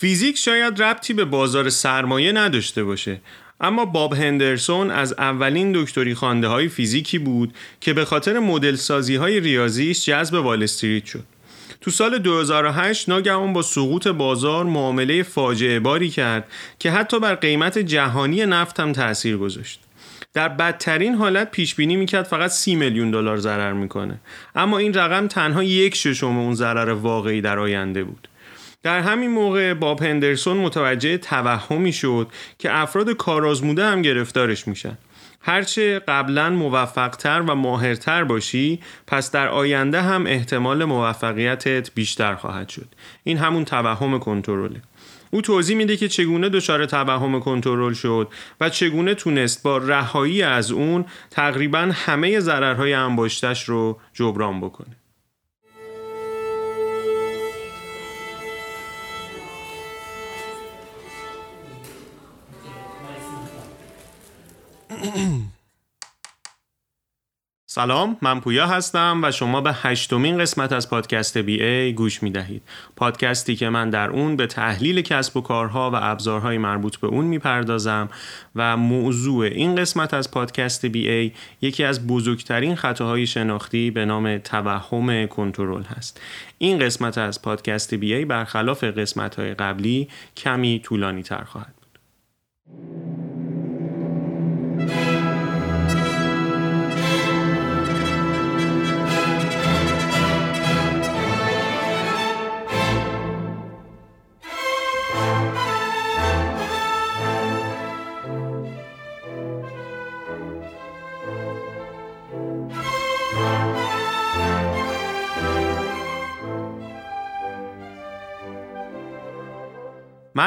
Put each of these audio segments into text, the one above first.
فیزیک شاید ربطی به بازار سرمایه نداشته باشه اما باب هندرسون از اولین دکتری خانده های فیزیکی بود که به خاطر مدل سازی های ریاضیش جذب وال استریت شد. تو سال 2008 ناگهان با سقوط بازار معامله فاجعه باری کرد که حتی بر قیمت جهانی نفت هم تاثیر گذاشت. در بدترین حالت پیش بینی می‌کرد فقط سی میلیون دلار ضرر می‌کنه اما این رقم تنها یک ششم اون ضرر واقعی در آینده بود در همین موقع باب هندرسون متوجه توهمی شد که افراد کارآزموده هم گرفتارش میشن. هرچه قبلا موفقتر و ماهرتر باشی پس در آینده هم احتمال موفقیتت بیشتر خواهد شد. این همون توهم کنترله. او توضیح میده که چگونه دچار توهم کنترل شد و چگونه تونست با رهایی از اون تقریبا همه ضررهای انباشتش رو جبران بکنه. سلام من پویا هستم و شما به هشتمین قسمت از پادکست بی ای گوش می دهید پادکستی که من در اون به تحلیل کسب و کارها و ابزارهای مربوط به اون می پردازم و موضوع این قسمت از پادکست بی ای یکی از بزرگترین خطاهای شناختی به نام توهم کنترل هست. این قسمت از پادکست بی ای برخلاف قسمت های قبلی کمی طولانی تر خواهد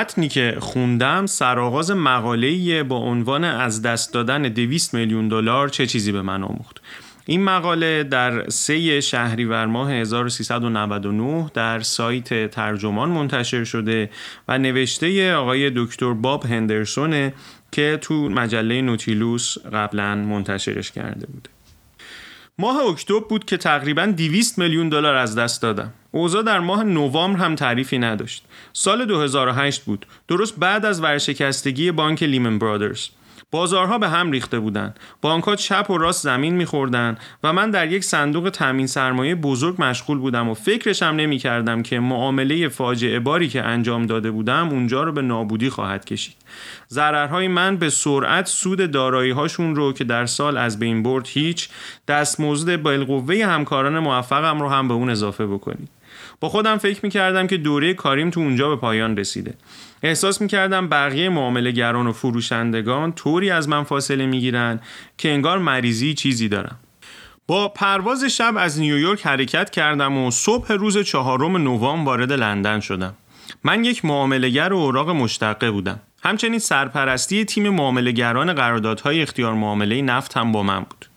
متنی که خوندم سرآغاز مقاله‌ای با عنوان از دست دادن 200 میلیون دلار چه چیزی به من آموخت. این مقاله در سه شهریور ماه 1399 در سایت ترجمان منتشر شده و نوشته آقای دکتر باب هندرسونه که تو مجله نوتیلوس قبلا منتشرش کرده بوده. ماه اکتبر بود که تقریبا 200 میلیون دلار از دست دادم. اوضاع در ماه نوامبر هم تعریفی نداشت. سال 2008 بود. درست بعد از ورشکستگی بانک لیمن برادرز. بازارها به هم ریخته بودند. بانکها چپ و راست زمین میخوردن و من در یک صندوق تامین سرمایه بزرگ مشغول بودم و فکرشم نمی کردم که معامله فاجعه باری که انجام داده بودم اونجا رو به نابودی خواهد کشید. ضررهای من به سرعت سود دارایی هاشون رو که در سال از بین برد هیچ دستمزد بالقوه همکاران موفقم رو هم به اون اضافه بکنید. با خودم فکر می‌کردم که دوره کاریم تو اونجا به پایان رسیده. احساس می‌کردم بقیه معاملهگران و فروشندگان طوری از من فاصله می‌گیرن که انگار مریضی چیزی دارم. با پرواز شب از نیویورک حرکت کردم و صبح روز چهارم نوامبر وارد لندن شدم. من یک معاملهگر و اوراق مشتقه بودم. همچنین سرپرستی تیم معاملهگران قراردادهای اختیار معامله نفت هم با من بود.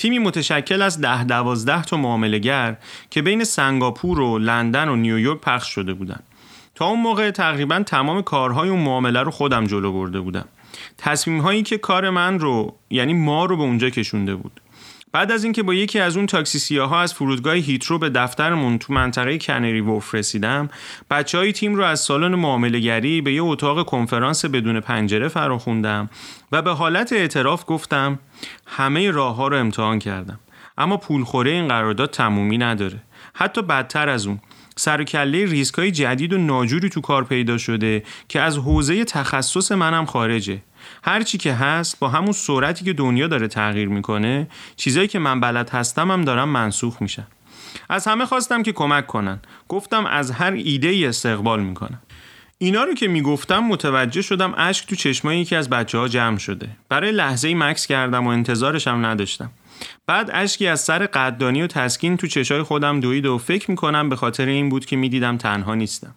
تیمی متشکل از ده دوازده تا معاملهگر که بین سنگاپور و لندن و نیویورک پخش شده بودند. تا اون موقع تقریبا تمام کارهای اون معامله رو خودم جلو برده بودم. تصمیم هایی که کار من رو یعنی ما رو به اونجا کشونده بود. بعد از اینکه با یکی از اون تاکسی سیاها از فرودگاه هیترو به دفترمون تو منطقه کنری وورف رسیدم بچه های تیم رو از سالن معاملهگری به یه اتاق کنفرانس بدون پنجره فراخوندم و به حالت اعتراف گفتم همه راه ها رو امتحان کردم اما پولخوره این قرارداد تمومی نداره. حتی بدتر از اون سر کله ریسک های جدید و ناجوری تو کار پیدا شده که از حوزه تخصص منم خارجه. هرچی که هست با همون سرعتی که دنیا داره تغییر می‌کنه چیزایی که من بلد هستم هم دارم منسوخ میشن. از همه خواستم که کمک کنن. گفتم از هر ایده ای استقبال می‌کنم اینا رو که می‌گفتم متوجه شدم اشک تو چشمای یکی از بچه ها جمع شده. برای لحظه ای مکس کردم و انتظارشم نداشتم. بعد اشکی از سر قدردانی و تسکین تو چشای خودم دوید و فکر می‌کنم به خاطر این بود که می‌دیدم تنها نیستم.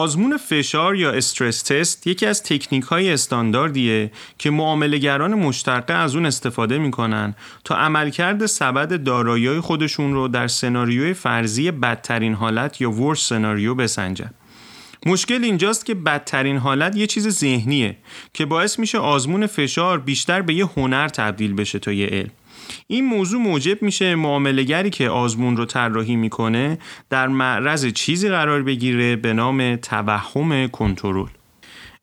آزمون فشار یا استرس تست یکی از تکنیک های استانداردیه که معاملهگران مشتقه از اون استفاده می‌کنن تا عملکرد سبد دارایی خودشون رو در سناریوی فرضی بدترین حالت یا ورس سناریو بسنجن. مشکل اینجاست که بدترین حالت یه چیز ذهنیه که باعث میشه آزمون فشار بیشتر به یه هنر تبدیل بشه تا یه علم. این موضوع موجب میشه معاملگری که آزمون رو طراحی می‌کنه در معرض چیزی قرار بگیره به نام توهم کنترل.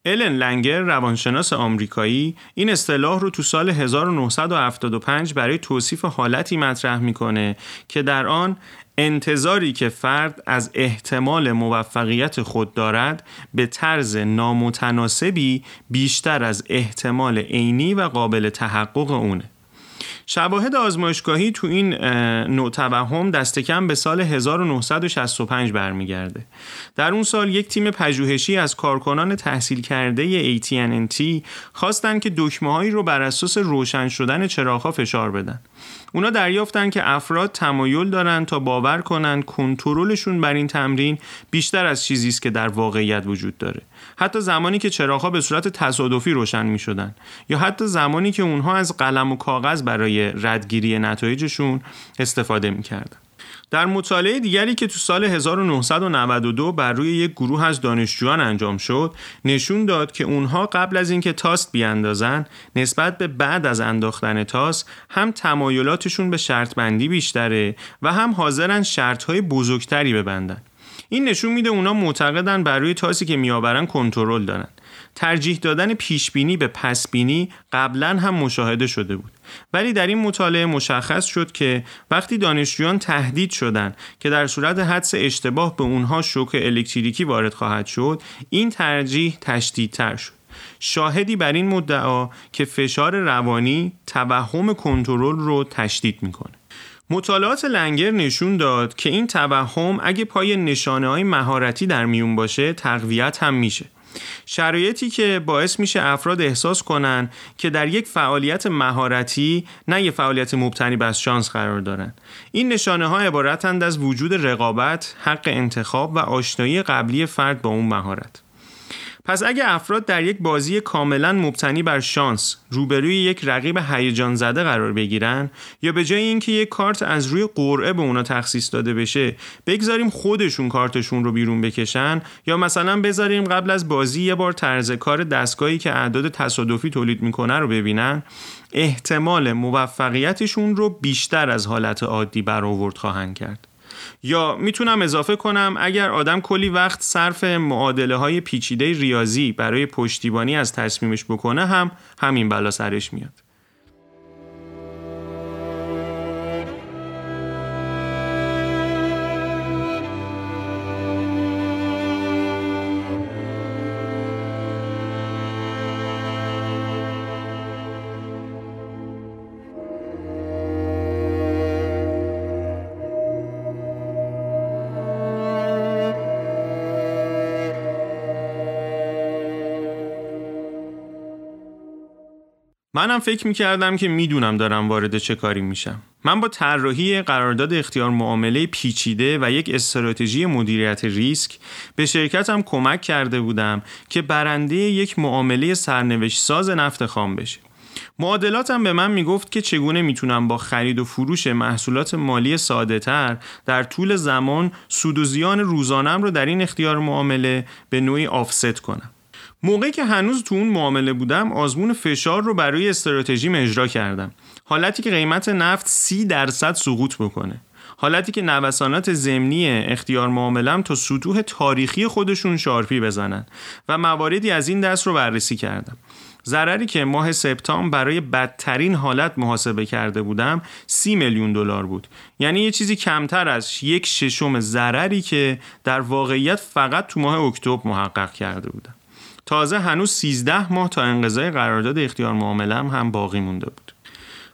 الن لنگر روانشناس آمریکایی این اصطلاح رو تو سال 1975 برای توصیف حالتی مطرح می‌کنه که در آن انتظاری که فرد از احتمال موفقیت خود دارد به طرز نامتناسبی بیشتر از احتمال عینی و قابل تحقق اونه. شواهد آزمایشگاهی تو این نوع توهم دست کم به سال 1965 برمیگرده. در اون سال یک تیم پژوهشی از کارکنان تحصیل کرده AT&T خواستن که دکمه هایی رو بر اساس روشن شدن چراغها فشار بدن. اونا دریافتن که افراد تمایل دارن تا باور کنن کنترلشون بر این تمرین بیشتر از چیزی است که در واقعیت وجود داره. حتی زمانی که چراغها به صورت تصادفی روشن می شدن یا حتی زمانی که اونها از قلم و کاغذ برای ردگیری نتایجشون استفاده می کردن. در مطالعه دیگری که تو سال 1992 بر روی یک گروه از دانشجویان انجام شد نشون داد که اونها قبل از اینکه تاست بیاندازن نسبت به بعد از انداختن تاست هم تمایلاتشون به شرط بندی بیشتره و هم حاضرن شرط های بزرگتری ببندن این نشون میده اونا معتقدن بر روی تاسی که میآورن کنترل دارن. ترجیح دادن پیشبینی به پسبینی قبلا هم مشاهده شده بود. ولی در این مطالعه مشخص شد که وقتی دانشجویان تهدید شدند که در صورت حدس اشتباه به اونها شوک الکتریکی وارد خواهد شد این ترجیح تشدیدتر شد. شاهدی بر این مدعا که فشار روانی توهم کنترل رو تشدید می‌کنه. مطالعات لنگر نشون داد که این توهم اگه پای نشانه های مهارتی در میون باشه تقویت هم میشه. شرایطی که باعث میشه افراد احساس کنن که در یک فعالیت مهارتی نه یک فعالیت مبتنی بر شانس قرار دارن. این نشانه ها عبارتند از وجود رقابت، حق انتخاب و آشنایی قبلی فرد با اون مهارت. پس اگه افراد در یک بازی کاملا مبتنی بر شانس روبروی یک رقیب هیجان زده قرار بگیرن یا به جای اینکه یک کارت از روی قرعه به اونا تخصیص داده بشه بگذاریم خودشون کارتشون رو بیرون بکشن یا مثلا بذاریم قبل از بازی یه بار طرز کار دستگاهی که اعداد تصادفی تولید می‌کنه رو ببینن احتمال موفقیتشون رو بیشتر از حالت عادی برآورد خواهند کرد. یا می‌تونم اضافه کنم اگر آدم کلی وقت صرف معادله های پیچیده ریاضی برای پشتیبانی از تصمیمش بکنه هم همین بلا سرش میاد. منم فکر می‌کردم که می‌دونم دارم وارد چه کاری میشم. من با طراحی قرارداد اختیار معامله پیچیده و یک استراتژی مدیریت ریسک به شرکتم کمک کرده بودم که برنده یک معامله سرنوشت ساز نفت خام بشه. معادلاتم به من می‌گفت که چگونه می‌تونم با خرید و فروش محصولات مالی ساده تر در طول زمان سود و زیان روزانم رو در این اختیار معامله به نوعی آفست کنم. موقعی که هنوز تو اون معامله بودم آزمون فشار رو برای استراتژی اجرا کردم. حالتی که قیمت نفت سی درصد سقوط بکنه. حالتی که نوسانات ضمنی اختیار معاملم تا سطوح تاریخی خودشون شارپی بزنن و مواردی از این دست رو بررسی کردم. ضرری که ماه سپتامبر برای بدترین حالت محاسبه کرده بودم سی میلیون دلار بود. یعنی یه چیزی کمتر از یک ششم ضرری که در واقعیت فقط تو ماه اکتبر محقق کرده بودم. تازه هنوز 13 ماه تا انقضای قرارداد اختیار معاملم هم باقی مونده بود.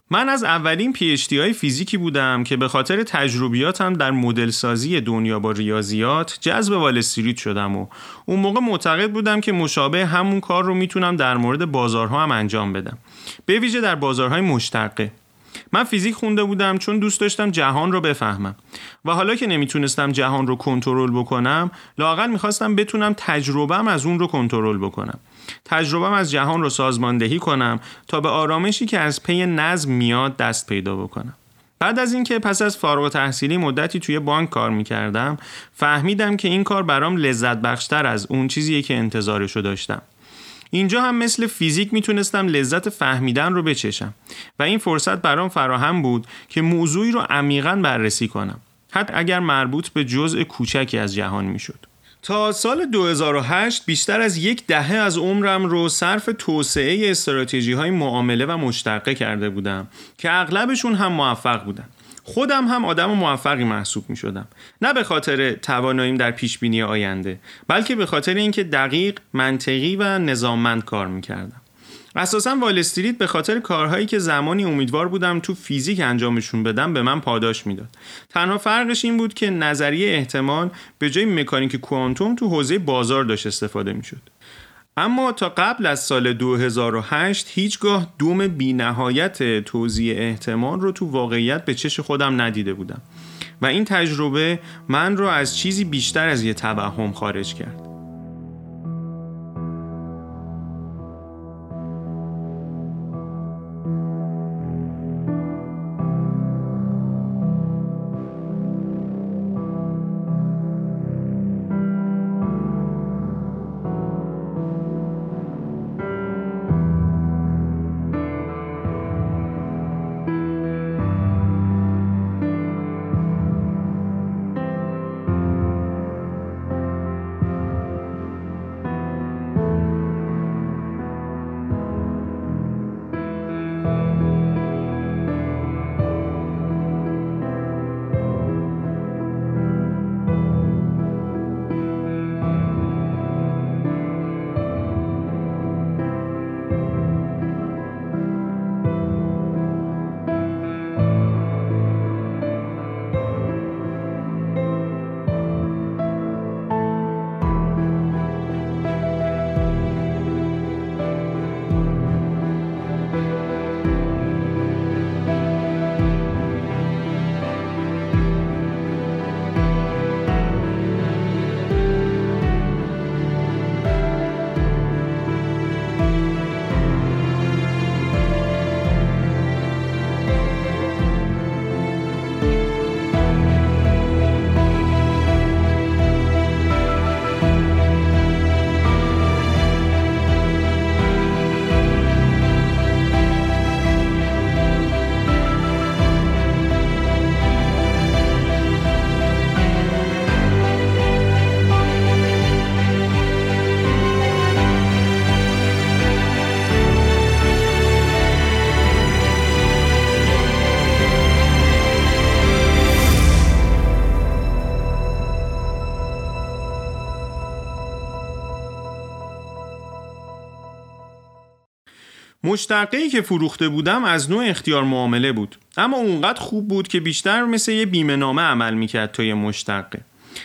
من از اولین پی های فیزیکی بودم که به خاطر تجربیاتم در مدل سازی دنیا با ریاضیات جذب وال استریت شدم و اون موقع معتقد بودم که مشابه همون کار رو می‌تونم در مورد بازارها هم انجام بدم. به ویژه در بازارهای مشتقه من فیزیک خونده بودم چون دوست داشتم جهان رو بفهمم. و حالا که نمی‌تونستم جهان رو کنترل بکنم لاقل می‌خواستم بتونم تجربم از اون رو کنترل بکنم. تجربم از جهان رو سازماندهی کنم تا به آرامشی که از پی نظم میاد دست پیدا بکنم. بعد از اینکه پس از فارغ تحصیلی مدتی توی بانک کار می‌کردم فهمیدم که این کار برام لذت بخشتر از اون چیزیه که انتظارشو داشتم. اینجا هم مثل فیزیک می‌تونستم لذت فهمیدن رو بچشم. و این فرصت برام فراهم بود که موضوعی رو عمیقا بررسی کنم. حتی اگر مربوط به جزء کوچکی از جهان می‌شد. تا سال 2008 بیشتر از یک دهه از عمرم رو صرف توسعه استراتژی های معامله و مشتقه کرده بودم که اغلبشون هم موفق بودن. خودم هم آدم موفقی محسوب می شدم نه به خاطر تواناییم در پیش بینی آینده بلکه به خاطر اینکه دقیق منطقی و نظاممند کار می کردم اساسا وال استریت به خاطر کارهایی که زمانی امیدوار بودم تو فیزیک انجامشون بدم به من پاداش می‌داد. تنها فرقش این بود که نظریه احتمال به جای مکانیک کوانتوم تو حوزه بازار داشت استفاده می‌شد. اما تا قبل از سال 2008 هیچگاه دوم بینهایت توضیح احتمال رو تو واقعیت به چش خودم ندیده بودم. و این تجربه من رو از چیزی بیشتر از یه توهم خارج کرد. مشتقه که فروخته بودم از نوع اختیار معامله بود. اما اونقدر خوب بود که بیشتر مثل یه بیمه نامه عمل می‌کرد تا یه مشتقه.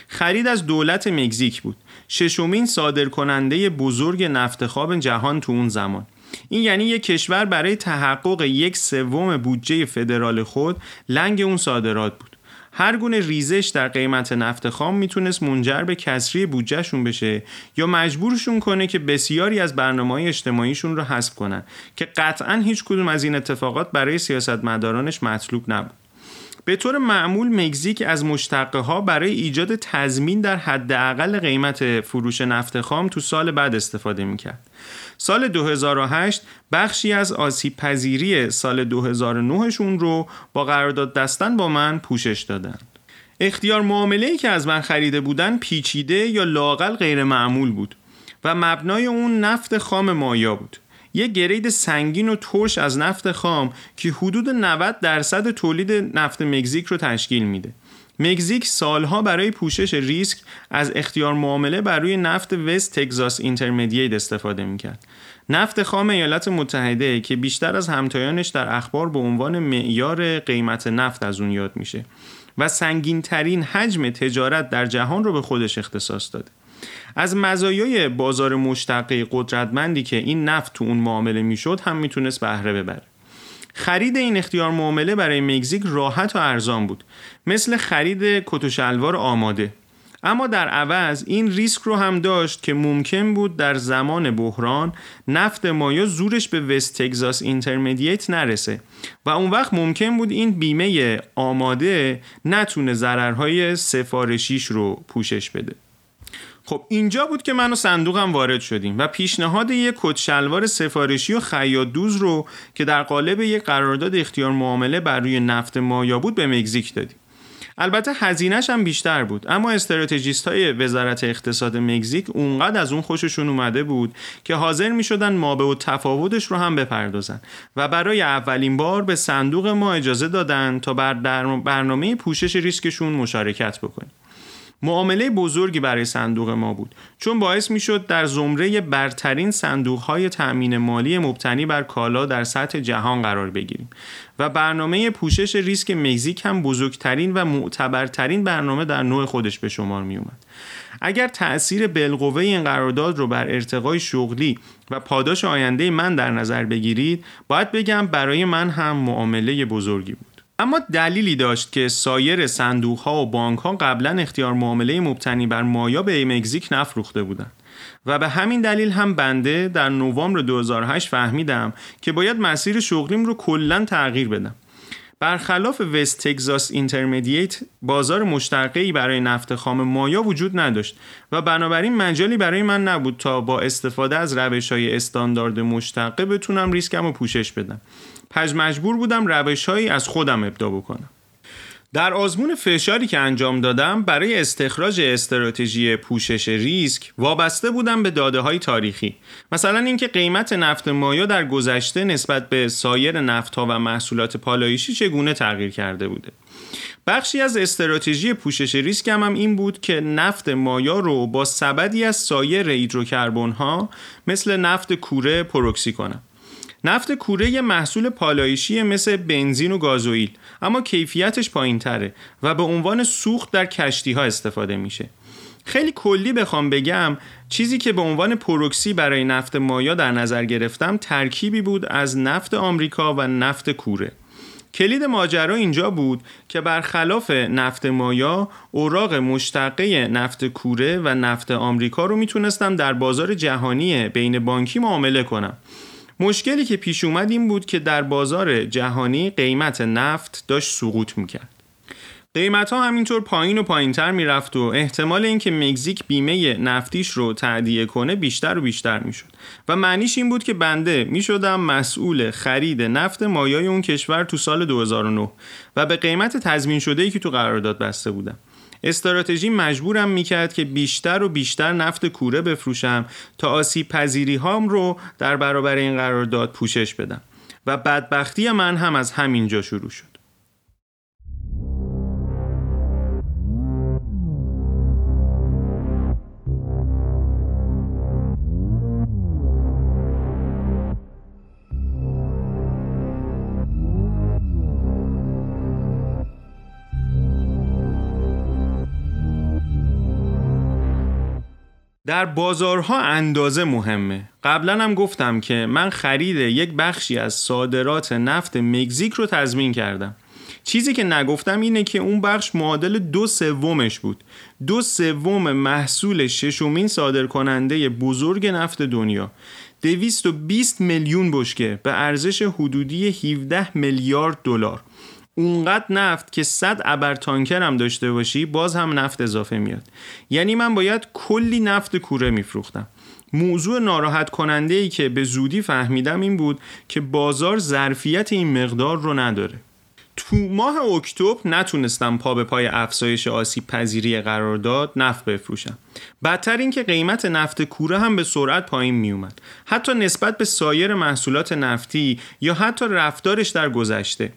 خرید از دولت مکزیک بود. ششمین صادرکننده بزرگ نفت خواب جهان تو اون زمان. این یعنی یک کشور برای تحقق یک سوم بودجه فدرال خود لنگ اون صادرات بود. هر گونه ریزش در قیمت نفت خام می‌تونست منجر به کسری بودجهشون بشه یا مجبورشون کنه که بسیاری از برنامه های اجتماعیشون رو حذف کنن که قطعا هیچ کدوم از این اتفاقات برای سیاستمدارانش مطلوب نبود به طور معمول مکزیک از مشتقه ها برای ایجاد تضمین در حداقل قیمت فروش نفت خام تو سال بعد استفاده می‌کرد. سال 2008 بخشی از آسیب پذیری سال 2009شون رو با قرارداد دستن با من پوشش دادن. اختیار معامله که از من خریده بودن پیچیده یا لاقل غیر معمول بود و مبنای اون نفت خام مایا بود. یک گرید سنگین و ترش از نفت خام که حدود 90 درصد تولید نفت مکزیک رو تشکیل میده. مکزیک سالها برای پوشش ریسک از اختیار معامله بر روی نفت وست تگزاس اینترمدییت استفاده می‌کرد. نفت خام ایالات متحده که بیشتر از همتایانش در اخبار به عنوان معیار قیمت نفت از اون یاد میشه و سنگین ترین حجم تجارت در جهان رو به خودش اختصاص داده. از مزایای بازار مشتقه قدرتمندی که این نفت تو اون معامله می‌شد هم می‌تونست بهره ببره خرید این اختیار معامله برای مکزیک راحت و ارزان بود. مثل خرید کت و شلوار آماده. اما در عوض این ریسک رو هم داشت که ممکن بود در زمان بحران نفت مایا زورش به وست تگزاس اینترمدییت نرسه و اون وقت ممکن بود این بیمه آماده نتونه ضررهای سفارشیش رو پوشش بده. خب اینجا بود که من و صندوقم وارد شدیم و پیشنهاد یک کت شلوار سفارشی و خیاط دوز رو که در قالب یک قرارداد اختیار معامله بر روی نفت مایا بود به مکزیک دادیم. البته هزینهش هم بیشتر بود اما استراتژیست های وزارت اقتصاد مکزیک اونقدر از اون خوششون اومده بود که حاضر می شدن مابه و تفاوتش رو هم بپردازن و برای اولین بار به صندوق ما اجازه دادن تا بر برنامه پوشش ریسکشون مشارکت بکنیم. معامله بزرگی برای صندوق ما بود. چون باعث می شد در زمره برترین صندوق های تأمین مالی مبتنی بر کالا در سطح جهان قرار بگیریم. و برنامه پوشش ریسک مکزیک هم بزرگترین و معتبرترین برنامه در نوع خودش به شمار می اومد. اگر تأثیر بالقوه این قرارداد رو بر ارتقای شغلی و پاداش آینده من در نظر بگیرید باید بگم برای من هم معامله بزرگی بود. اما دلیلی داشت که سایر صندوق ها و بانک ها قبلا اختیار معامله مبتنی بر مایا به مکزیک نفروخته بودند. و به همین دلیل هم بنده در نوامبر 2008 فهمیدم که باید مسیر شغلیم رو کلا تغییر بدم. برخلاف وست تگزاس اینترمدییت بازار مشترقی برای نفت خام مایا وجود نداشت و بنابراین مجالی برای من نبود تا با استفاده از روش های استاندارد مشتقه بتونم ریسکم رو پوشش بدم. پس مجبور بودم روشهایی از خودم ابدا بکنم. در آزمون فشاری که انجام دادم برای استخراج استراتژی پوشش ریسک وابسته بودم به داده های تاریخی. مثلا اینکه قیمت نفت مایا در گذشته نسبت به سایر نفتها و محصولات پالایشی چگونه تغییر کرده بوده. بخشی از استراتژی پوشش ریسک هم, هم این بود که نفت مایا رو با سبدی از سایر هیدروکربن ها مثل نفت کوره پروکسی کنم. نفت کوره یه محصول پالایشی مثل بنزین و گازوئیل اما کیفیتش پایین تره و به عنوان سوخت در کشتی ها استفاده میشه. خیلی کلی بخوام بگم چیزی که به عنوان پروکسی برای نفت مایا در نظر گرفتم ترکیبی بود از نفت آمریکا و نفت کوره. کلید ماجرا اینجا بود که برخلاف نفت مایا اوراق مشتقه نفت کوره و نفت آمریکا رو می‌تونستم در بازار جهانی بین بانکی معامله کنم. مشکلی که پیش اومد این بود که در بازار جهانی قیمت نفت داشت سقوط می‌کرد. قیمت ها همینطور پایین و پایین تر می‌رفت و احتمال اینکه مکزیک بیمه نفتیش رو تعدیه کنه بیشتر و بیشتر می‌شد و معنیش این بود که بنده می‌شدم مسئول خرید نفت مایای اون کشور تو سال 2009 و به قیمت تضمین شده ای که تو قرارداد بسته بودم. استراتژی مجبورم می‌کرد که بیشتر و بیشتر نفت کوره بفروشم تا آسیب پذیری هام رو در برابر این قرارداد پوشش بدم. و بدبختی من هم از همینجا شروع شد. در بازارها اندازه مهمه. قبلا هم گفتم که من خرید یک بخشی از صادرات نفت مکزیک رو تضمین کردم. چیزی که نگفتم اینه که اون بخش معادل دو سومش بود. دو سوم محصول ششمین صادرکننده بزرگ نفت دنیا. 220 میلیون بشکه به ارزش حدودی 17 میلیارد دلار. اونقدر نفت که 100 ابر تانکر هم داشته باشی باز هم نفت اضافه میاد. یعنی من باید کلی نفت کوره میفروختم. موضوع ناراحت کننده ای که به زودی فهمیدم این بود که بازار ظرفیت این مقدار رو نداره. تو ماه اکتبر نتونستم پا به پای افزایش آسیب پذیری قرارداد نفت بفروشم. بدتر اینکه قیمت نفت کوره هم به سرعت پایین می اومد حتی نسبت به سایر محصولات نفتی یا حتی رفتارش در گذشته.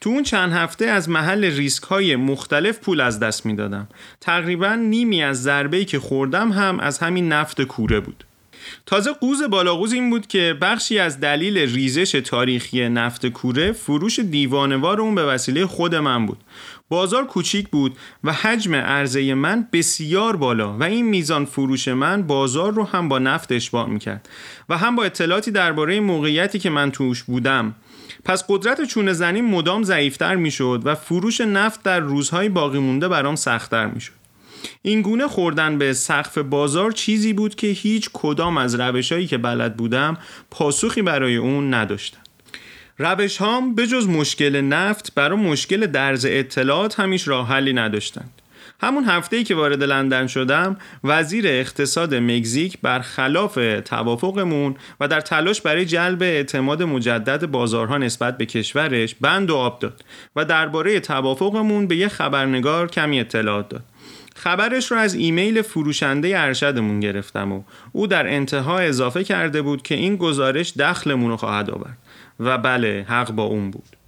تو اون چند هفته از محل ریسک های مختلف پول از دست می‌دادم. تقریبا نیمی از ضربه که خوردم هم از همین نفت کوره بود. تازه قوز بالاقوز این بود که بخشی از دلیل ریزش تاریخی نفت کوره فروش دیوانوار اون به وسیله خود من بود. بازار کوچیک بود و حجم عرضه من بسیار بالا و این میزان فروش من بازار رو هم با نفت اشباع می‌کرد و هم با اطلاعاتی درباره موقعیتی که من توش بودم پس قدرت چونه زنی مدام ضعیفتر می‌شد و فروش نفت در روزهای باقی مونده برام سختتر می‌شد. این گونه خوردن به سقف بازار چیزی بود که هیچ کدام از روشهایی که بلد بودم پاسخی برای اون نداشتم. روش هام به جز مشکل نفت برای مشکل درز اطلاعات همیش راه حلی نداشتند. همون هفته که وارد لندن شدم وزیر اقتصاد مکزیک برخلاف توافقمون و در تلاش برای جلب اعتماد مجدد بازارها نسبت به کشورش بند و آب داد و درباره توافقمون به یه خبرنگار کمی اطلاعات داد. خبرش رو از ایمیل فروشنده ارشدمون گرفتم و او در انتها اضافه کرده بود که این گزارش دخلمون رو خواهد آورد. و بله حق با اون بود.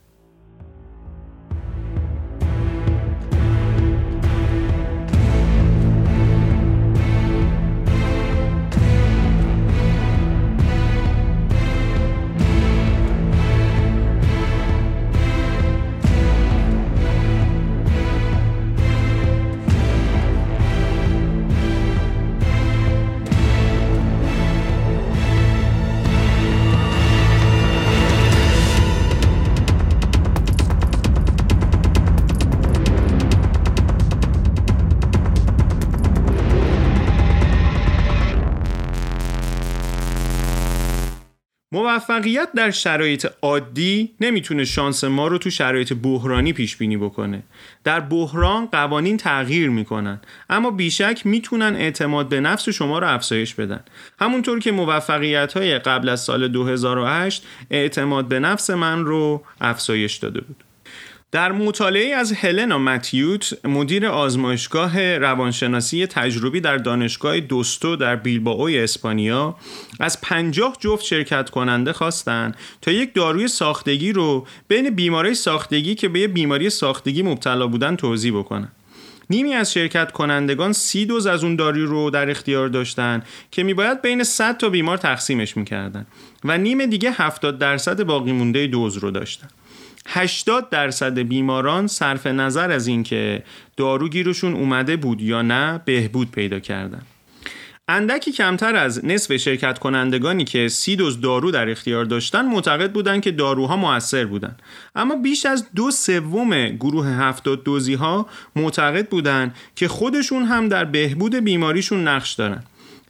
موفقیت در شرایط عادی نمی‌تونه شانس ما رو تو شرایط بحرانی پیش بینی بکنه. در بحران قوانین تغییر می‌کنن اما بیشک می‌تونن اعتماد به نفس شما رو افزایش بدن. همونطور که موفقیت های قبل از سال 2008 اعتماد به نفس من رو افزایش داده بود. در مطالعه از هلنا متیوت مدیر آزمایشگاه روانشناسی تجربی در دانشگاه دوستو در بیلبائو اسپانیا از پنجاه جفت شرکت کننده خواستند تا یک داروی ساختگی رو بین بیماری ساختگی که به بیماری ساختگی مبتلا بودن توضیح بکنن. نیمی از شرکت کنندگان سی دوز از اون داروی رو در اختیار داشتن که میباید بین 100 تا بیمار تقسیمش می‌کردن و نیم دیگه 70 درصد باقی مونده دوز رو داشتن. 80 درصد بیماران صرف نظر از اینکه دارو گیرشون اومده بود یا نه بهبود پیدا کردن. اندکی کمتر از نصف شرکت کنندگانی که سی دوز دارو در اختیار داشتن معتقد بودند که داروها موثر بودند اما بیش از دو سوم گروه هفتاد دوزی ها معتقد بودند که خودشون هم در بهبود بیماریشون نقش دارن.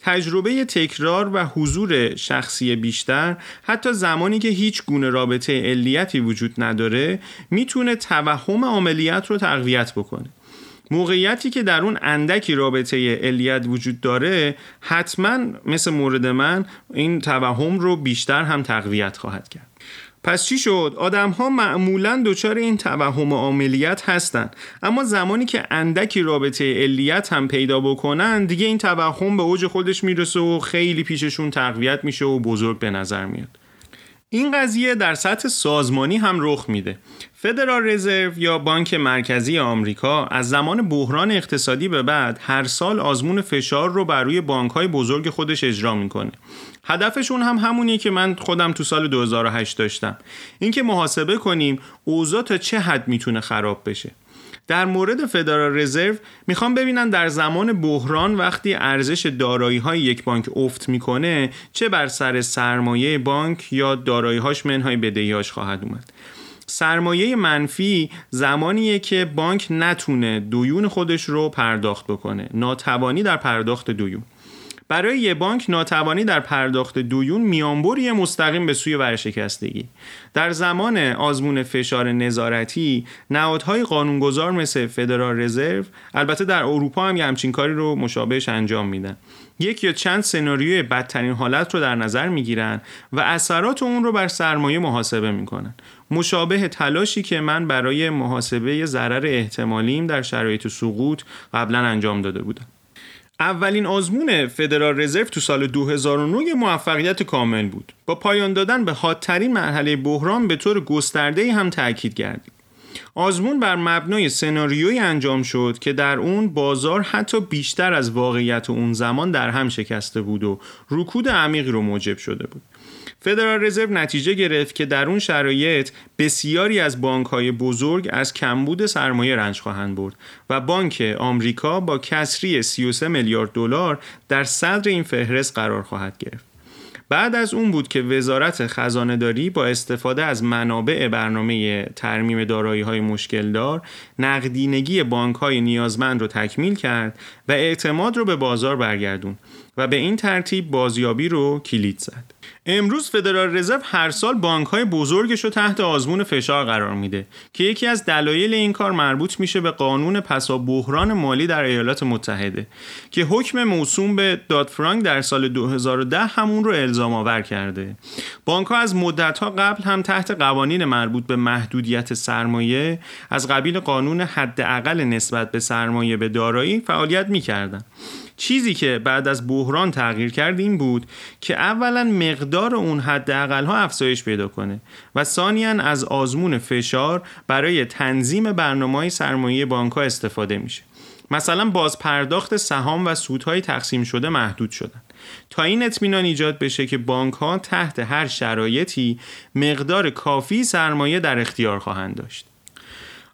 تجربه تکرار و حضور شخصی بیشتر حتی زمانی که هیچ گونه رابطه علیتی وجود نداره می‌تونه توهم عملیات رو تقویت بکنه. موقعیتی که در اون اندکی رابطه علیت وجود داره حتما مثل مورد من این توهم رو بیشتر هم تقویت خواهد کرد. پس چی شد؟ آدم ها معمولا دچار این توهم عملیت هستند اما زمانی که اندکی رابطه علیت هم پیدا بکنن دیگه این توهم به اوج خودش می‌رسه و خیلی پیششون تقویت میشه و بزرگ به نظر میاد. این قضیه در سطح سازمانی هم رخ میده. فدرال رزرو یا بانک مرکزی آمریکا از زمان بحران اقتصادی به بعد هر سال آزمون فشار رو بر روی بانک های بزرگ خودش اجرا می‌کنه. هدفشون هم همونیه که من خودم تو سال 2008 داشتم. اینکه محاسبه کنیم اوضاع تا چه حد می‌تونه خراب بشه. در مورد فدرال رزرو می‌خوام ببینن در زمان بحران وقتی ارزش دارایی های یک بانک افت می‌کنه چه بر سر سرمایه بانک یا دارایی هاش منهای بدهیاش خواهد اومد. سرمایه منفی زمانیه که بانک نتونه دویون خودش رو پرداخت بکنه. ناتوانی در پرداخت دویون. برای یه بانک ناتوانی در پرداخت دویون میانبری مستقیم به سوی ورشکستگی. در زمان آزمون فشار نظارتی نهادهای قانونگذار مثل فدرال رزرو البته در اروپا هم یه همچین کاری رو مشابهش انجام میدن. یک یا چند سناریوی بدترین حالت رو در نظر می‌گیرن و اثرات اون رو بر سرمایه محاسبه می‌کنن. مشابه تلاشی که من برای محاسبه ضرر احتمالیم در شرایط سقوط قبلا انجام داده بودم. اولین آزمون فدرال رزرو تو سال 2009 موفقیت کامل بود. با پایان دادن به حادترین مرحله بحران به طور گسترده هم تاکید کردیم. آزمون بر مبنای سناریویی انجام شد که در اون بازار حتی بیشتر از واقعیت اون زمان در هم شکسته بود و رکود عمیقی رو موجب شده بود. فدرال رزرو نتیجه گرفت که در اون شرایط بسیاری از بانک های بزرگ از کمبود سرمایه رنج خواهند برد و بانک آمریکا با کسری 33 میلیارد دلار در صدر این فهرست قرار خواهد گرفت. بعد از اون بود که وزارت خزانه داری با استفاده از منابع برنامه ترمیم دارایی های مشکل دار نقدینگی بانک های نیازمند رو تکمیل کرد و اعتماد رو به بازار برگردون و به این ترتیب بازیابی رو کلید زد. امروز فدرال رزرو هر سال بانک های بزرگش رو تحت آزمون فشار قرار میده که یکی از دلایل این کار مربوط میشه به قانون پسا بحران مالی در ایالات متحده که حکم موسوم به داد فرانک در سال 2010 همون رو الزام آور کرده. بانک ها از مدت ها قبل هم تحت قوانین مربوط به محدودیت سرمایه از قبیل قانون حداقل نسبت به سرمایه به دارایی فعالیت می‌کردن. چیزی که بعد از بحران تغییر کرد این بود که اولا مقدار اون حداقل ها افزایش پیدا کنه و ثانیا از آزمون فشار برای تنظیم برنامه سرمایه بانک استفاده میشه. مثلا باز پرداخت سهام و سودهای تقسیم شده محدود شدن. تا این اطمینان ایجاد بشه که بانک ها تحت هر شرایطی مقدار کافی سرمایه در اختیار خواهند داشت.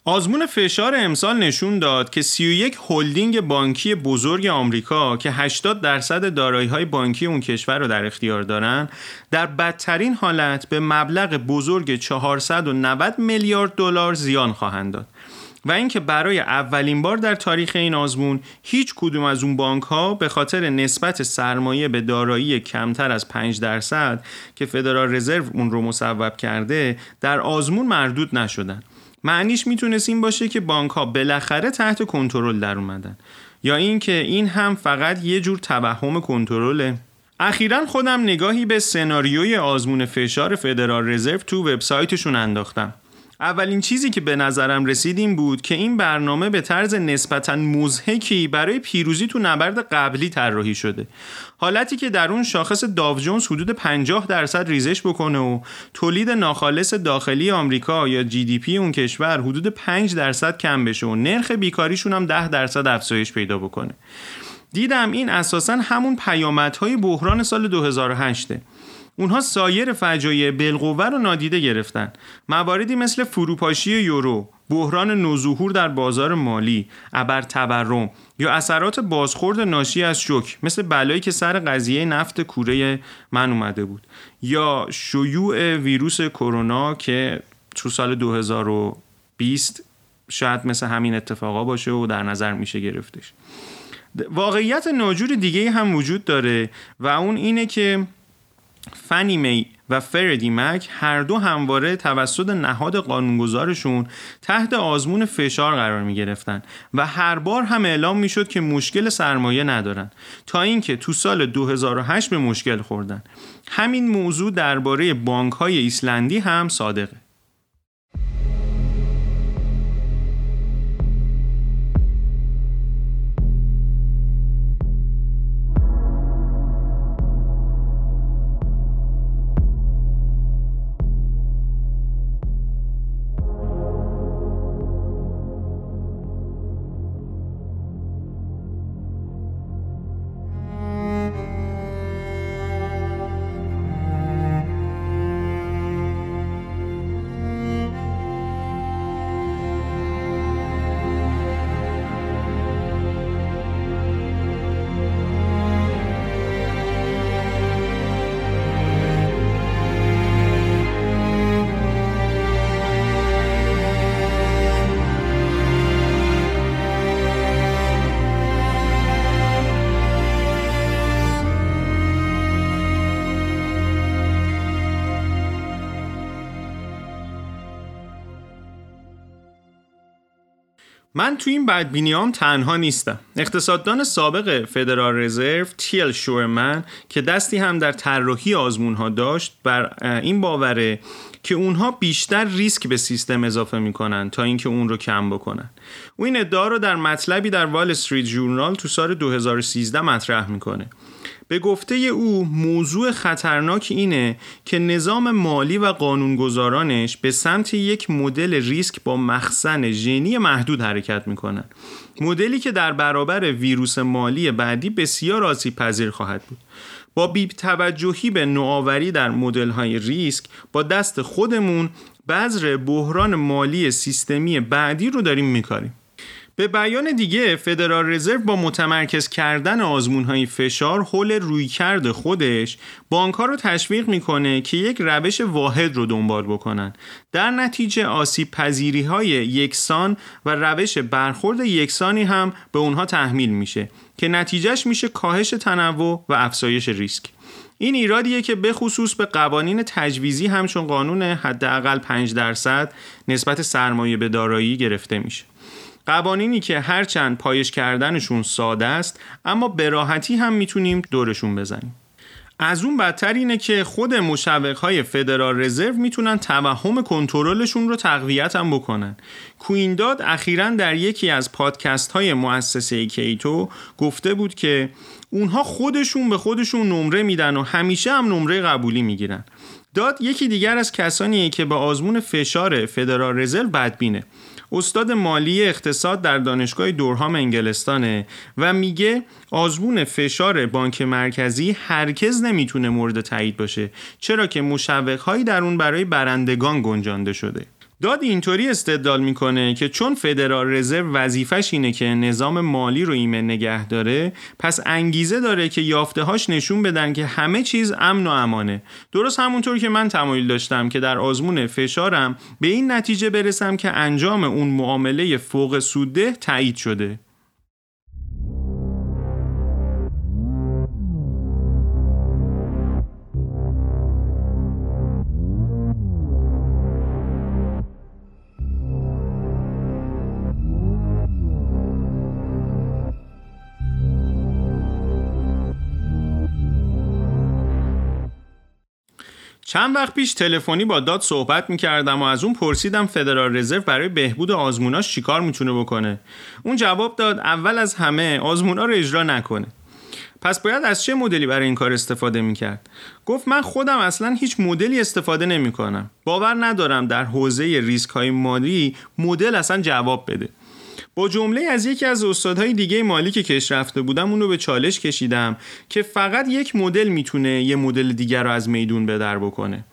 آزمون فشار امسال نشون داد که 31 هلدینگ بانکی بزرگ آمریکا که 80 درصد دارایی های بانکی اون کشور رو در اختیار دارن در بدترین حالت به مبلغ بزرگ 490 میلیارد دلار زیان خواهند داد. و اینکه برای اولین بار در تاریخ این آزمون هیچ کدوم از اون بانک ها به خاطر نسبت سرمایه به دارایی کمتر از 5 درصد که فدرال رزرو اون رو مصوب کرده در آزمون مردود نشدن. معنیش می‌تونست این باشه که بانک ها بالاخره تحت کنترل در اومدن. یا اینکه این هم فقط یه جور توهم کنترله. اخیرا خودم نگاهی به سناریوی آزمون فشار فدرال رزرو تو وبسایتشون انداختم. اولین چیزی که به نظرم رسید این بود که این برنامه به طرز نسبتا مزهکی برای پیروزی تو نبرد قبلی طراحی شده. حالتی که در اون شاخص داو جونز حدود 50 درصد ریزش بکنه و تولید ناخالص داخلی آمریکا یا جی دی پی اون کشور حدود 5 درصد کم بشه و نرخ بیکاریشون هم 10 درصد افزایش پیدا بکنه. دیدم این اساسا همون پیامدهای بحران سال 2008 اونها سایر فجایع بالقوه رو نادیده گرفتن. مواردی مثل فروپاشی یورو بحران نوظهور در بازار مالی ابر تورم یا اثرات بازخورد ناشی از شوک مثل بلایی که سر قضیه نفت کوره من اومده بود. یا شیوع ویروس کرونا که تو سال 2020 شاید مثل همین اتفاقا باشه و در نظر میشه گرفتش. واقعیت ناجور دیگه هم وجود داره و اون اینه که فنی می و فردی مک هر دو همواره توسط نهاد قانونگذارشون تحت آزمون فشار قرار می گرفتن و هر بار هم اعلام می شد که مشکل سرمایه ندارن تا اینکه تو سال 2008 به مشکل خوردن. همین موضوع درباره بانک های ایسلندی هم صادقه. من تو این بدبینیام تنها نیستم. اقتصاددان سابق فدرال رزرو تیل شورمن که دستی هم در طراحی آزمون ها داشت بر این باوره که اونها بیشتر ریسک به سیستم اضافه می‌کنن تا اینکه اون رو کم بکنن. او این ادعا رو در مطلبی در وال استریت جورنال تو سال 2013 مطرح می‌کنه. به گفته او موضوع خطرناک اینه که نظام مالی و قانونگذارانش به سمت یک مدل ریسک با مخزن ژنی محدود حرکت می‌کنن. مدلی که در برابر ویروس مالی بعدی بسیار آسیب پذیر خواهد بود. با بیب توجهی به نوآوری در مدل های ریسک با دست خودمون بذر بحران مالی سیستمی بعدی رو داریم میکاریم. به بیان دیگه فدرال رزرو با متمرکز کردن آزمون های فشار حول رویکرد خودش بانک رو تشویق می‌کنه که یک روش واحد رو دنبال بکنن. در نتیجه آسیب پذیری های یکسان و روش برخورد یکسانی هم به اونها تحمیل میشه که نتیجهش میشه کاهش تنوع و افزایش ریسک. این ایرادیه که به خصوص به قوانین تجویزی همچون قانون حداقل 5 درصد نسبت سرمایه به دارایی گرفته میشه. قوانینی که هرچند پایش کردنشون ساده است اما به راحتی هم می‌تونیم دورشون بزنیم. از اون بدتر اینه که خود مشوق های فدرال رزرو می‌تونن توهم کنترلشون رو تقویت هم بکنن. کوینداد اخیرا در یکی از پادکست های مؤسسه کیتو گفته بود که اونها خودشون به خودشون نمره میدن و همیشه هم نمره قبولی می‌گیرن. داد یکی دیگر از کسانیه که به آزمون فشار فدرال رزرو بدبینه. استاد مالی اقتصاد در دانشگاه دورهام انگلستانه و میگه آزمون فشار بانک مرکزی هرگز نمی‌تونه مورد تایید باشه چرا که مشوقهایی در اون برای برندگان گنجانده شده. داد اینطوری استدلال می‌کنه که چون فدرال رزرو وظیفش اینه که نظام مالی رو ایمن نگه داره پس انگیزه داره که یافته هاش نشون بدن که همه چیز امن و امانه. درست همونطور که من تمایل داشتم که در آزمون فشارم به این نتیجه برسم که انجام اون معامله فوق سوده تایید شده. چند وقت پیش تلفنی با داد صحبت می‌کردم و از اون پرسیدم فدرال رزرو برای بهبود آزموناش چیکار می‌تونه بکنه. اون جواب داد اول از همه آزمونا رو اجرا نکنه. پس باید از چه مدلی برای این کار استفاده می‌کرد؟ گفت من خودم اصلا هیچ مدلی استفاده نمی‌کنم. باور ندارم در حوزه ریسک های مالی مدل اصلا جواب بده. با جمله از یکی از استادهای دیگه مالی که کش رفته بودم اونو به چالش کشیدم که فقط یک مدل می‌تونه یه مدل دیگر رو از میدون به در بکنه.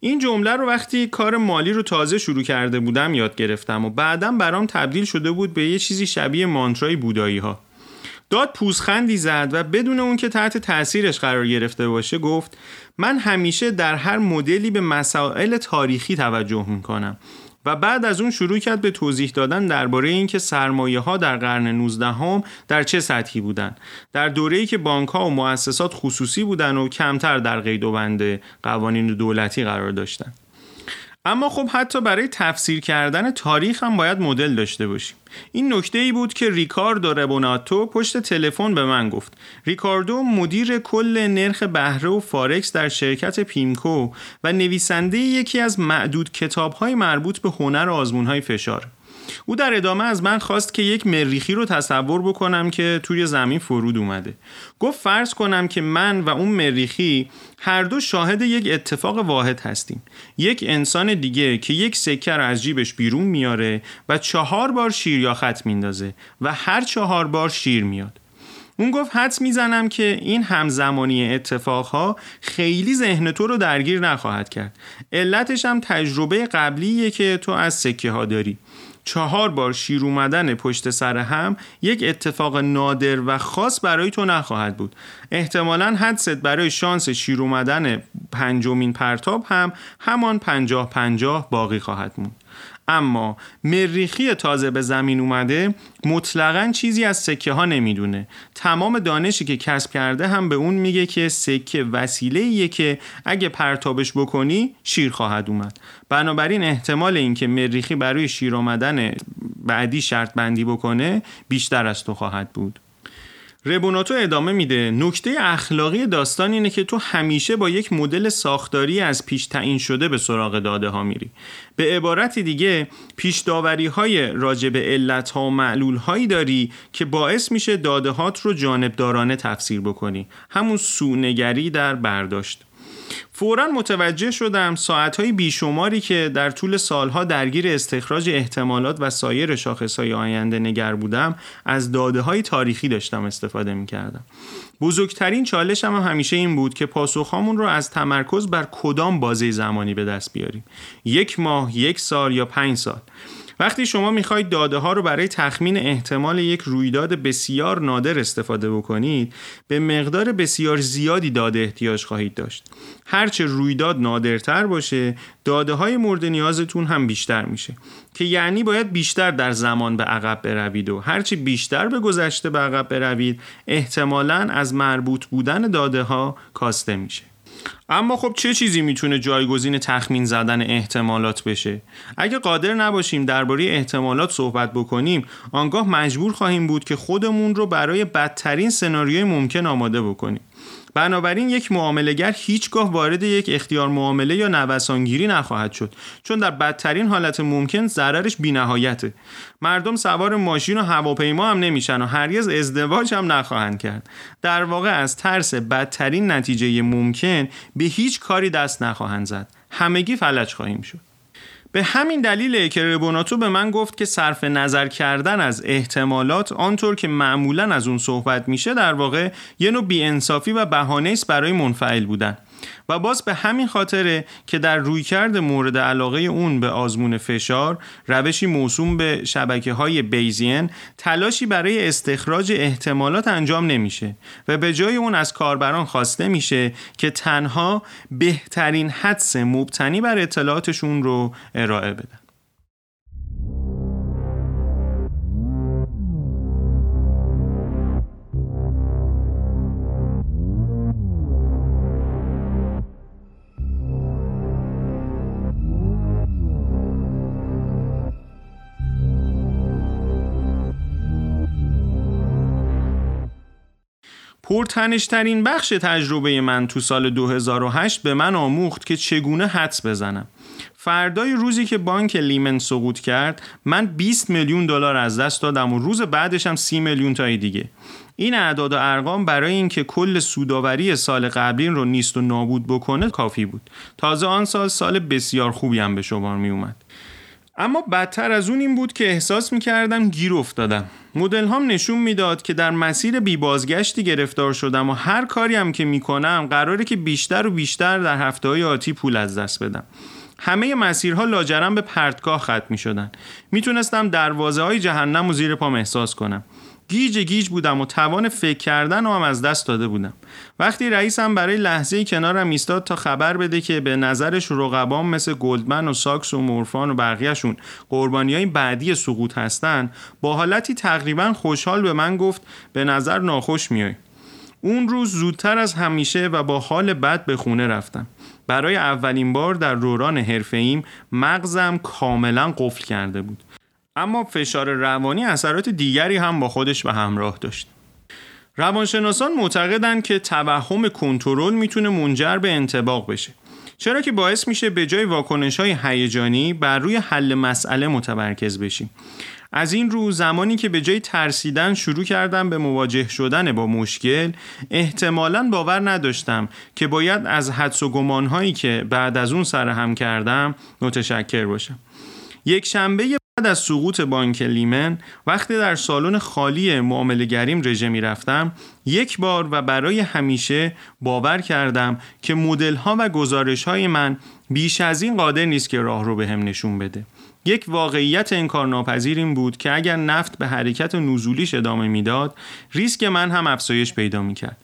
این جمله رو وقتی کار مالی رو تازه شروع کرده بودم یاد گرفتم و بعدم برام تبدیل شده بود به یه چیزی شبیه مانترای بودایی ها داد پوزخندی زد و بدون اون که تحت تاثیرش قرار گرفته باشه گفت من همیشه در هر مدلی به مسائل تاریخی توجه می‌کنم. و بعد از اون شروع کرد به توضیح دادن درباره اینکه سرمایه ها در قرن 19 هم در چه سطحی بودن. در دوره‌ای که بانک ها و مؤسسات خصوصی بودن و کمتر در قید و بند قوانین دولتی قرار داشتند اما خب حتی برای تفسیر کردن تاریخ هم باید مدل داشته باشیم. این نکته ای بود که ریکاردو ربوناتو پشت تلفن به من گفت. ریکاردو مدیر کل نرخ بهره و فارکس در شرکت پیمکو و نویسنده یکی از معدود کتاب های مربوط به هنر آزمون های فشار. او در ادامه از من خواست که یک مریخی رو تصور بکنم که توی زمین فرود اومده. گفت فرض کنم که من و اون مریخی هر دو شاهد یک اتفاق واحد هستیم. یک انسان دیگه که یک سکه رو از جیبش بیرون میاره و چهار بار شیر یا خط میندازه و هر چهار بار شیر میاد. اون گفت حد می‌زنم که این همزمانی اتفاقها خیلی ذهن تو رو درگیر نخواهد کرد. علتش هم تجربه قبلیه که تو از سکه ها داری. چهار بار شیر اومدن پشت سر هم یک اتفاق نادر و خاص برای تو نخواهد بود. احتمالا حدست برای شانس شیر اومدن پنجمین پرتاب هم همان پنجاه پنجاه باقی خواهد موند. اما مریخی تازه به زمین اومده مطلقا چیزی از سکه ها نمی‌دونه. تمام دانشی که کسب کرده هم به اون میگه که سکه وسیله ایه که اگه پرتابش بکنی شیر خواهد اومد. بنابراین احتمال اینکه مریخی برای شیر آمدن بعدی شرط بندی بکنه بیشتر از تو خواهد بود. ربوناتو ادامه میده. نکته اخلاقی داستان اینه که تو همیشه با یک مدل ساختاری از پیش تعیین شده به سراغ داده ها میری. به عبارت دیگه پیش داوری های راجع به علت ها و معلول هایی داری که باعث میشه داده هات رو جانبدارانه تفسیر بکنی. همون سونگری در برداشت. فورا متوجه شدم ساعتهای بیشماری که در طول سالها درگیر استخراج احتمالات و سایر شاخصهای آینده نگر بودم از داده های تاریخی داشتم استفاده می کردم. بزرگترین چالش هم همیشه این بود که پاسخهامون رو از تمرکز بر کدام بازه زمانی به دست بیاریم یک ماه، یک سال یا پنج سال وقتی شما می‌خواید داده ها رو برای تخمین احتمال یک رویداد بسیار نادر استفاده بکنید به مقدار بسیار زیادی داده احتیاج خواهید داشت. هرچه رویداد نادرتر باشه داده های مورد نیازتون هم بیشتر میشه که یعنی باید بیشتر در زمان به عقب بروید و هرچی بیشتر به گذشته به عقب بروید احتمالا از مربوط بودن داده ها کاسته میشه. اما خب چه چیزی می‌تونه جایگزین تخمین زدن احتمالات بشه؟ اگه قادر نباشیم درباره احتمالات صحبت بکنیم آنگاه مجبور خواهیم بود که خودمون رو برای بدترین سناریوی ممکن آماده بکنیم. بنابراین یک معاملهگر هیچگاه وارد یک اختیار معامله یا نوسانگیری نخواهد شد چون در بدترین حالت ممکن ضررش بینهایته. مردم سوار ماشین و هواپیما هم نمیشن و هرگز ازدواج هم نخواهند کرد. در واقع از ترس بدترین نتیجه ممکن به هیچ کاری دست نخواهند زد. همگی فلج خواهیم شد. به همین دلیل که ربوناتو به من گفت که صرف نظر کردن از احتمالات آنطور که معمولا از اون صحبت میشه در واقع یه نوع بیانصافی و بهانه است برای منفعل بودن. و باز به همین خاطره که در رویکرد مورد علاقه اون به آزمون فشار روشی موسوم به شبکه های بیزین تلاشی برای استخراج احتمالات انجام نمیشه و به جای اون از کاربران خواسته میشه که تنها بهترین حدس مبتنی بر اطلاعاتشون رو ارائه بدن. پرتنشترین بخش تجربه من تو سال 2008 به من آموخت که چگونه حدس بزنم. فردای روزی که بانک لیمن سقوط کرد من 20 میلیون دلار از دست دادم و روز بعدش هم 30 میلیون تای دیگه. این اعداد و ارقام برای اینکه کل سوداوری سال قبلی رو نیست و نابود بکنه کافی بود. تازه آن سال سال بسیار خوبی هم به شمار می اومد اما بدتر از اون این بود که احساس می کردم گیر افتادم. مدل هم نشون می‌داد که در مسیر بی بازگشتی گرفتار شدم و هر کاری هم که می‌کنم قراره که بیشتر و بیشتر در هفته های آتی پول از دست بدم. همه مسیرها لاجرم به پرتگاه ختم می شدن می‌تونستم دروازه های جهنم و زیر پام احساس کنم. گیج گیج بودم و توان فکر کردن هم از دست داده بودم. وقتی رئیسم برای لحظه کنارم ایستاد تا خبر بده که به نظرش رقبان مثل گلدمن ساکس و مورگان و بقیهشون قربانی های بعدی سقوط هستن با حالتی تقریبا خوشحال به من گفت به نظر ناخوش میای. اون روز زودتر از همیشه و با حال بد به خونه رفتم. برای اولین بار در دوران حرفه‌ایم مغزم کاملا قفل کرده بود. اما فشار روانی اثرات دیگری هم با خودش به همراه داشت. روانشناسان معتقدند که توهم کنترل می‌تونه منجر به انتباق بشه. چرا که باعث میشه به جای واکنش های هیجانی بر روی حل مسئله متمرکز بشیم. از این رو زمانی که به جای ترسیدن شروع کردم به مواجه شدن با مشکل احتمالا باور نداشتم که باید از حدس و گمانهایی که بعد از اون سرهم کردم متشکر باشم یک شنبه بعد از سقوط بانک لیمن وقتی در سالن خالی معامله گریم رژه می رفتم یک بار و برای همیشه باور کردم که مدل ها و گزارش های من بیش از این قادر نیست که راه رو به هم نشون بده. یک واقعیت انکارناپذیر این بود که اگر نفت به حرکت نزولیش ادامه می‌داد ریسک من هم افزایش پیدا می‌کرد.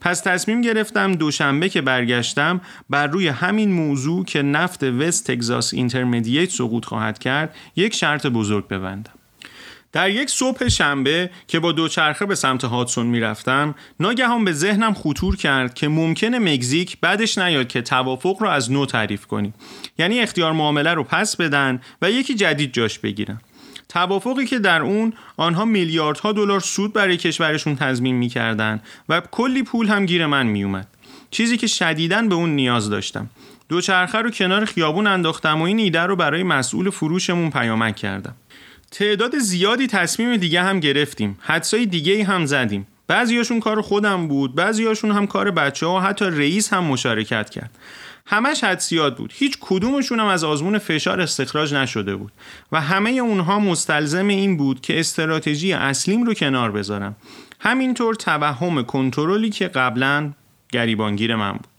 پس تصمیم گرفتم دوشنبه که برگشتم بر روی همین موضوع که نفت وست تگزاس اینترمدییت سقوط خواهد کرد یک شرط بزرگ ببندم. در یک صبح شنبه که با دوچرخه به سمت هاتسون می‌رفتم ناگهان به ذهنم خطور کرد که ممکنه مکزیک بعدش نیاد که توافق رو از نو تعریف کنیم. یعنی اختیار معامله رو پس بدن و یکی جدید جاش بگیرن. توافقی که در اون آنها میلیاردها دلار سود برای کشورشون تضمین می‌کردن و کلی پول هم گیر من میومد چیزی که شدیداً به اون نیاز داشتم. دوچرخه رو کنار خیابون انداختم و این ایده رو برای مسئول فروشمون پیامک کردم. تعداد زیادی تصمیم دیگه هم گرفتیم. حدسای دیگه هم زدیم. بعضیاشون کار خودم بود بعضیاشون هم کار بچه ها و حتی رئیس هم مشارکت کرد. همش حدسیات بود. هیچ کدومشون هم از آزمون فشار استخراج نشده بود. و همه اونها مستلزم این بود که استراتژی اصلیم رو کنار بذارم. همینطور توهم کنترلی که قبلا گریبانگیر من بود.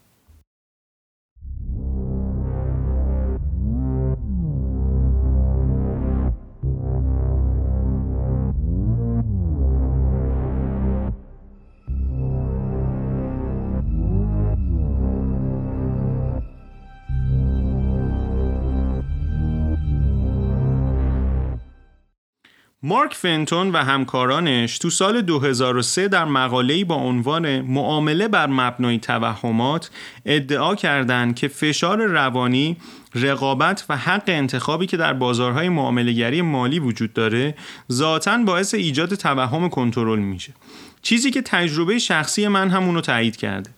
مارک فنتون و همکارانش تو سال 2003 در مقاله‌ای با عنوان معامله بر مبنای توهمات ادعا کردند که فشار روانی، رقابت و حق انتخابی که در بازارهای معاملهگری مالی وجود داره ذاتا باعث ایجاد توهم کنترل میشه. چیزی که تجربه شخصی من هم اونو تایید کرده.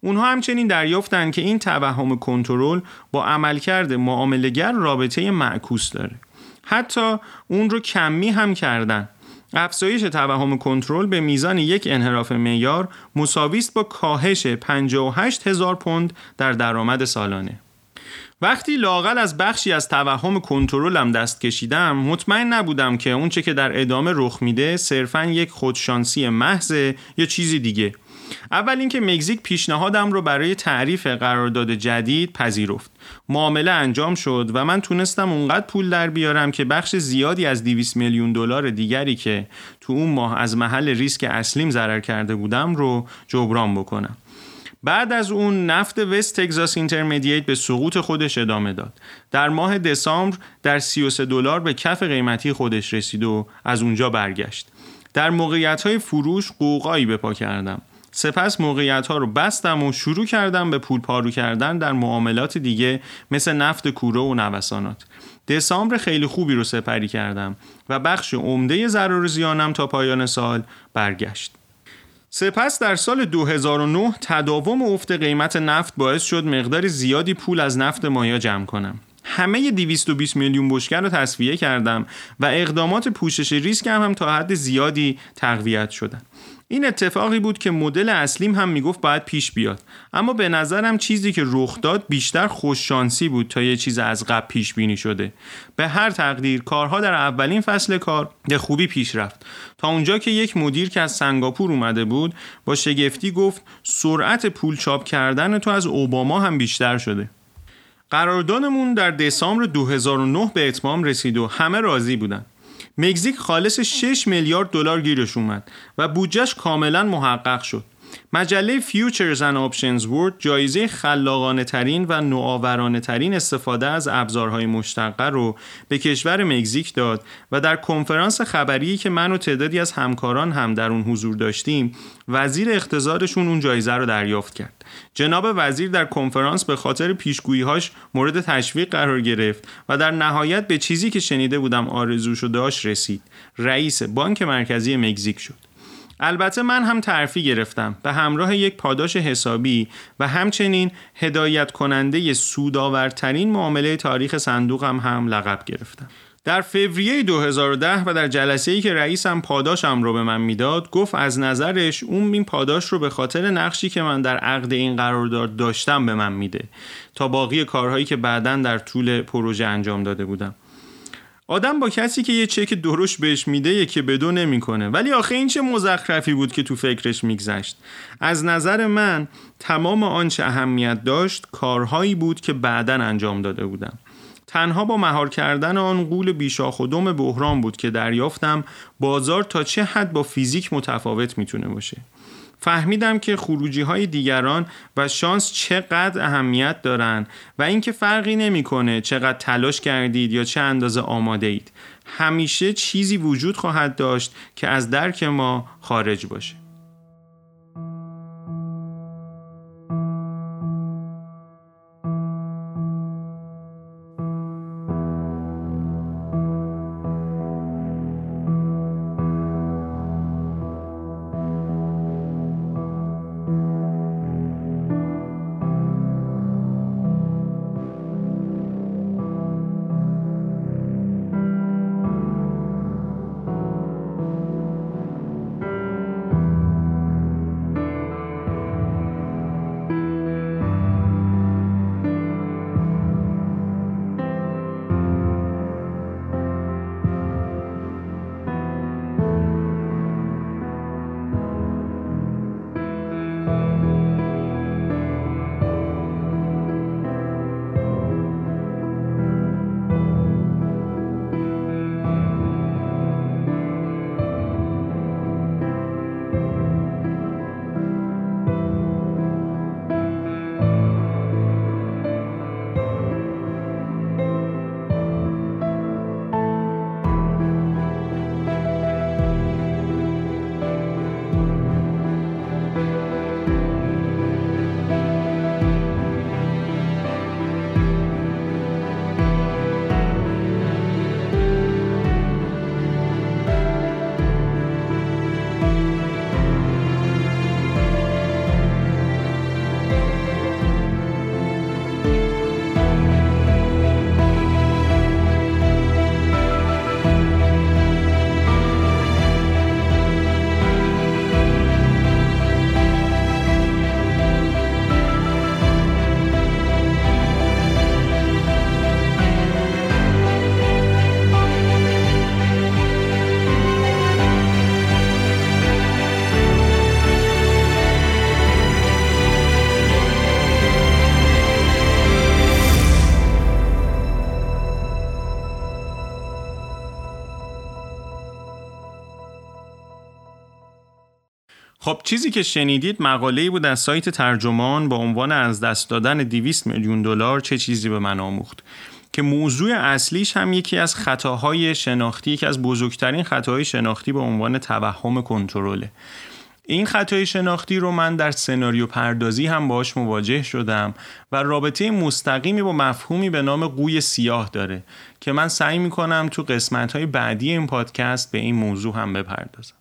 اونها همچنین دریافتند که این توهم کنترل با عملکرد معاملهگر رابطه معکوس داره. حتی اون رو کمی هم کردن. افزایش توهم کنترل به میزان یک انحراف معیار مساوی است با کاهش 58 هزار پوند در درآمد سالانه. وقتی لاقل از بخشی از توهم کنترلم دست کشیدم مطمئن نبودم که اونچه که در ادامه رخ میده صرفا یک خودشانسی محض یا چیزی دیگه. اول اینکه مکزیک پیشنهادم رو برای تعریف قرارداد جدید پذیرفت. معامله انجام شد و من تونستم اونقدر پول در بیارم که بخش زیادی از 200 میلیون دلار دیگری که تو اون ماه از محل ریسک اصلیم ضرر کرده بودم رو جبران بکنم بعد از اون نفت وست تگزاس اینترمدییت به سقوط خودش ادامه داد. در ماه دسامبر در 33 دلار به کف قیمتی خودش رسید و از اونجا برگشت. در موقعیت های فروش قوقایی به پا کردم. سپس موقعیت ها رو بستم و شروع کردم به پول پارو کردن در معاملات دیگه مثل نفت کوره و نوسانات. دسامبر خیلی خوبی رو سپری کردم و بخش عمده ضرر زیانم تا پایان سال برگشت. سپس در سال 2009 تداوم افت قیمت نفت باعث شد مقدار زیادی پول از نفت مایا جمع کنم. همه 220 میلیون بشکه رو تصفیه کردم و اقدامات پوشش ریسک هم, هم تا حد زیادی تقویت شدن. این اتفاقی بود که مدل اصلیم هم می‌گفت باید پیش بیاد. اما به نظرم چیزی که رخ داد بیشتر خوششانسی بود تا یه چیز از قبل پیش بینی شده. به هر تقدیر کارها در اولین فصل کار به خوبی پیش رفت. تا اونجا که یک مدیر که از سنگاپور اومده بود با شگفتی گفت سرعت پول چاپ کردن تو از اوباما هم بیشتر شده. قراردادمون در دسامبر 2009 به اتمام رسید و همه راضی بودن. مکزیک خالص 6 میلیارد دلار گیرش اومد و بودجهش کاملا محقق شد. مجله فیوچرز and Options World جایزه خلاقانه ترین و نوآورانه ترین استفاده از ابزارهای مشتقه رو به کشور مکزیک داد و در کنفرانس خبری که من و تعدادی از همکاران هم در اون حضور داشتیم وزیر اقتضادشون اون جایزه رو دریافت کرد. جناب وزیر در کنفرانس به خاطر پیشگویی‌هاش مورد تشویق قرار گرفت و در نهایت به چیزی که شنیده بودم آرزوشو داشت رسید. رئیس بانک مرکزی مکزیک شد. البته من هم ترفی گرفتم به همراه یک پاداش حسابی و همچنین هدایت کننده سودآورترین معامله تاریخ صندوقم هم, لقب گرفتم. در فوریه 2010 و در جلسه ای که رئیسم پاداشم رو به من می‌داد گفت از نظرش اون این پاداش رو به خاطر نقشی که من در عقد این قرارداد داشتم به من میده. تا باقی کارهایی که بعدا در طول پروژه انجام داده بودم. آدم با کسی که یه چک درش بهش میده که بدو نمی‌کنه. ولی آخه این چه مزخرفی بود که تو فکرش میگذشت. از نظر من تمام آنچه اهمیت داشت کارهایی بود که بعدا انجام داده بودم. تنها با مهار کردن آن قول بیشاخ و دم بحران بود که دریافتم بازار تا چه حد با فیزیک متفاوت می‌تونه باشه. فهمیدم که خروجی های دیگران و شانس چقدر اهمیت دارن و اینکه فرقی نمی‌کنه چقدر تلاش کردید یا چه اندازه آماده اید. همیشه چیزی وجود خواهد داشت که از درک ما خارج باشه. چیزی که شنیدید مقاله‌ای بود از سایت ترجمان با عنوان از دست دادن 200 میلیون دلار چه چیزی به من آموخت. که موضوع اصلیش هم یکی از خطاهای شناختی یکی از بزرگترین خطاهای شناختی به عنوان توهم کنترله این خطای شناختی رو من در سناریو پردازی هم باش مواجه شدم و رابطه مستقیمی با مفهومی به نام قوی سیاه داره که من سعی می‌کنم تو قسمت های بعدی این پادکست به این موضوع هم بپردازم.